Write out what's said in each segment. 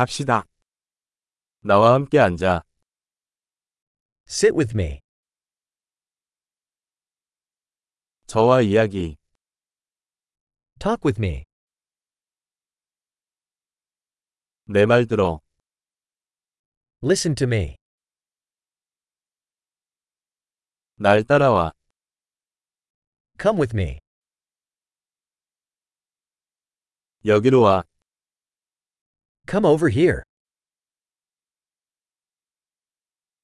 갑시다. 나와 함께 앉아. Sit with me. 저와 이야기. Talk with me. 내 말 들어. Listen to me. 날 따라와. Come with me. 여기로 와. Come over here.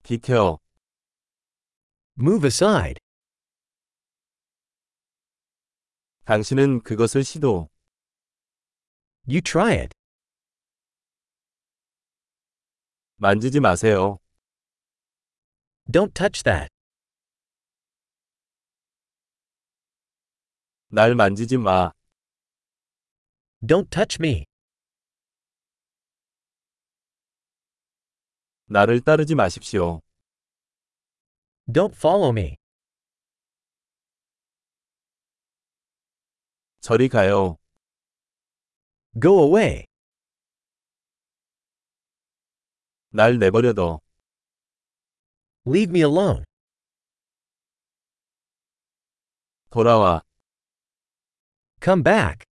비켜. Move aside. 당신은 그것을 시도. You try it. 만지지 마세요. Don't touch that. 날 만지지 마. Don't touch me. 나를 따르지 마십시오. Don't follow me. 저리 가요. Go away. 날 내버려둬. Leave me alone. 돌아와. Come back.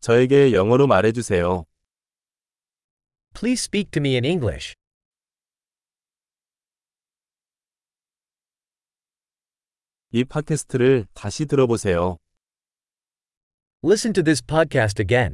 저에게 영어로 말해주세요. Please speak to me in English. 이 팟캐스트를 다시 들어보세요. Listen to this podcast again.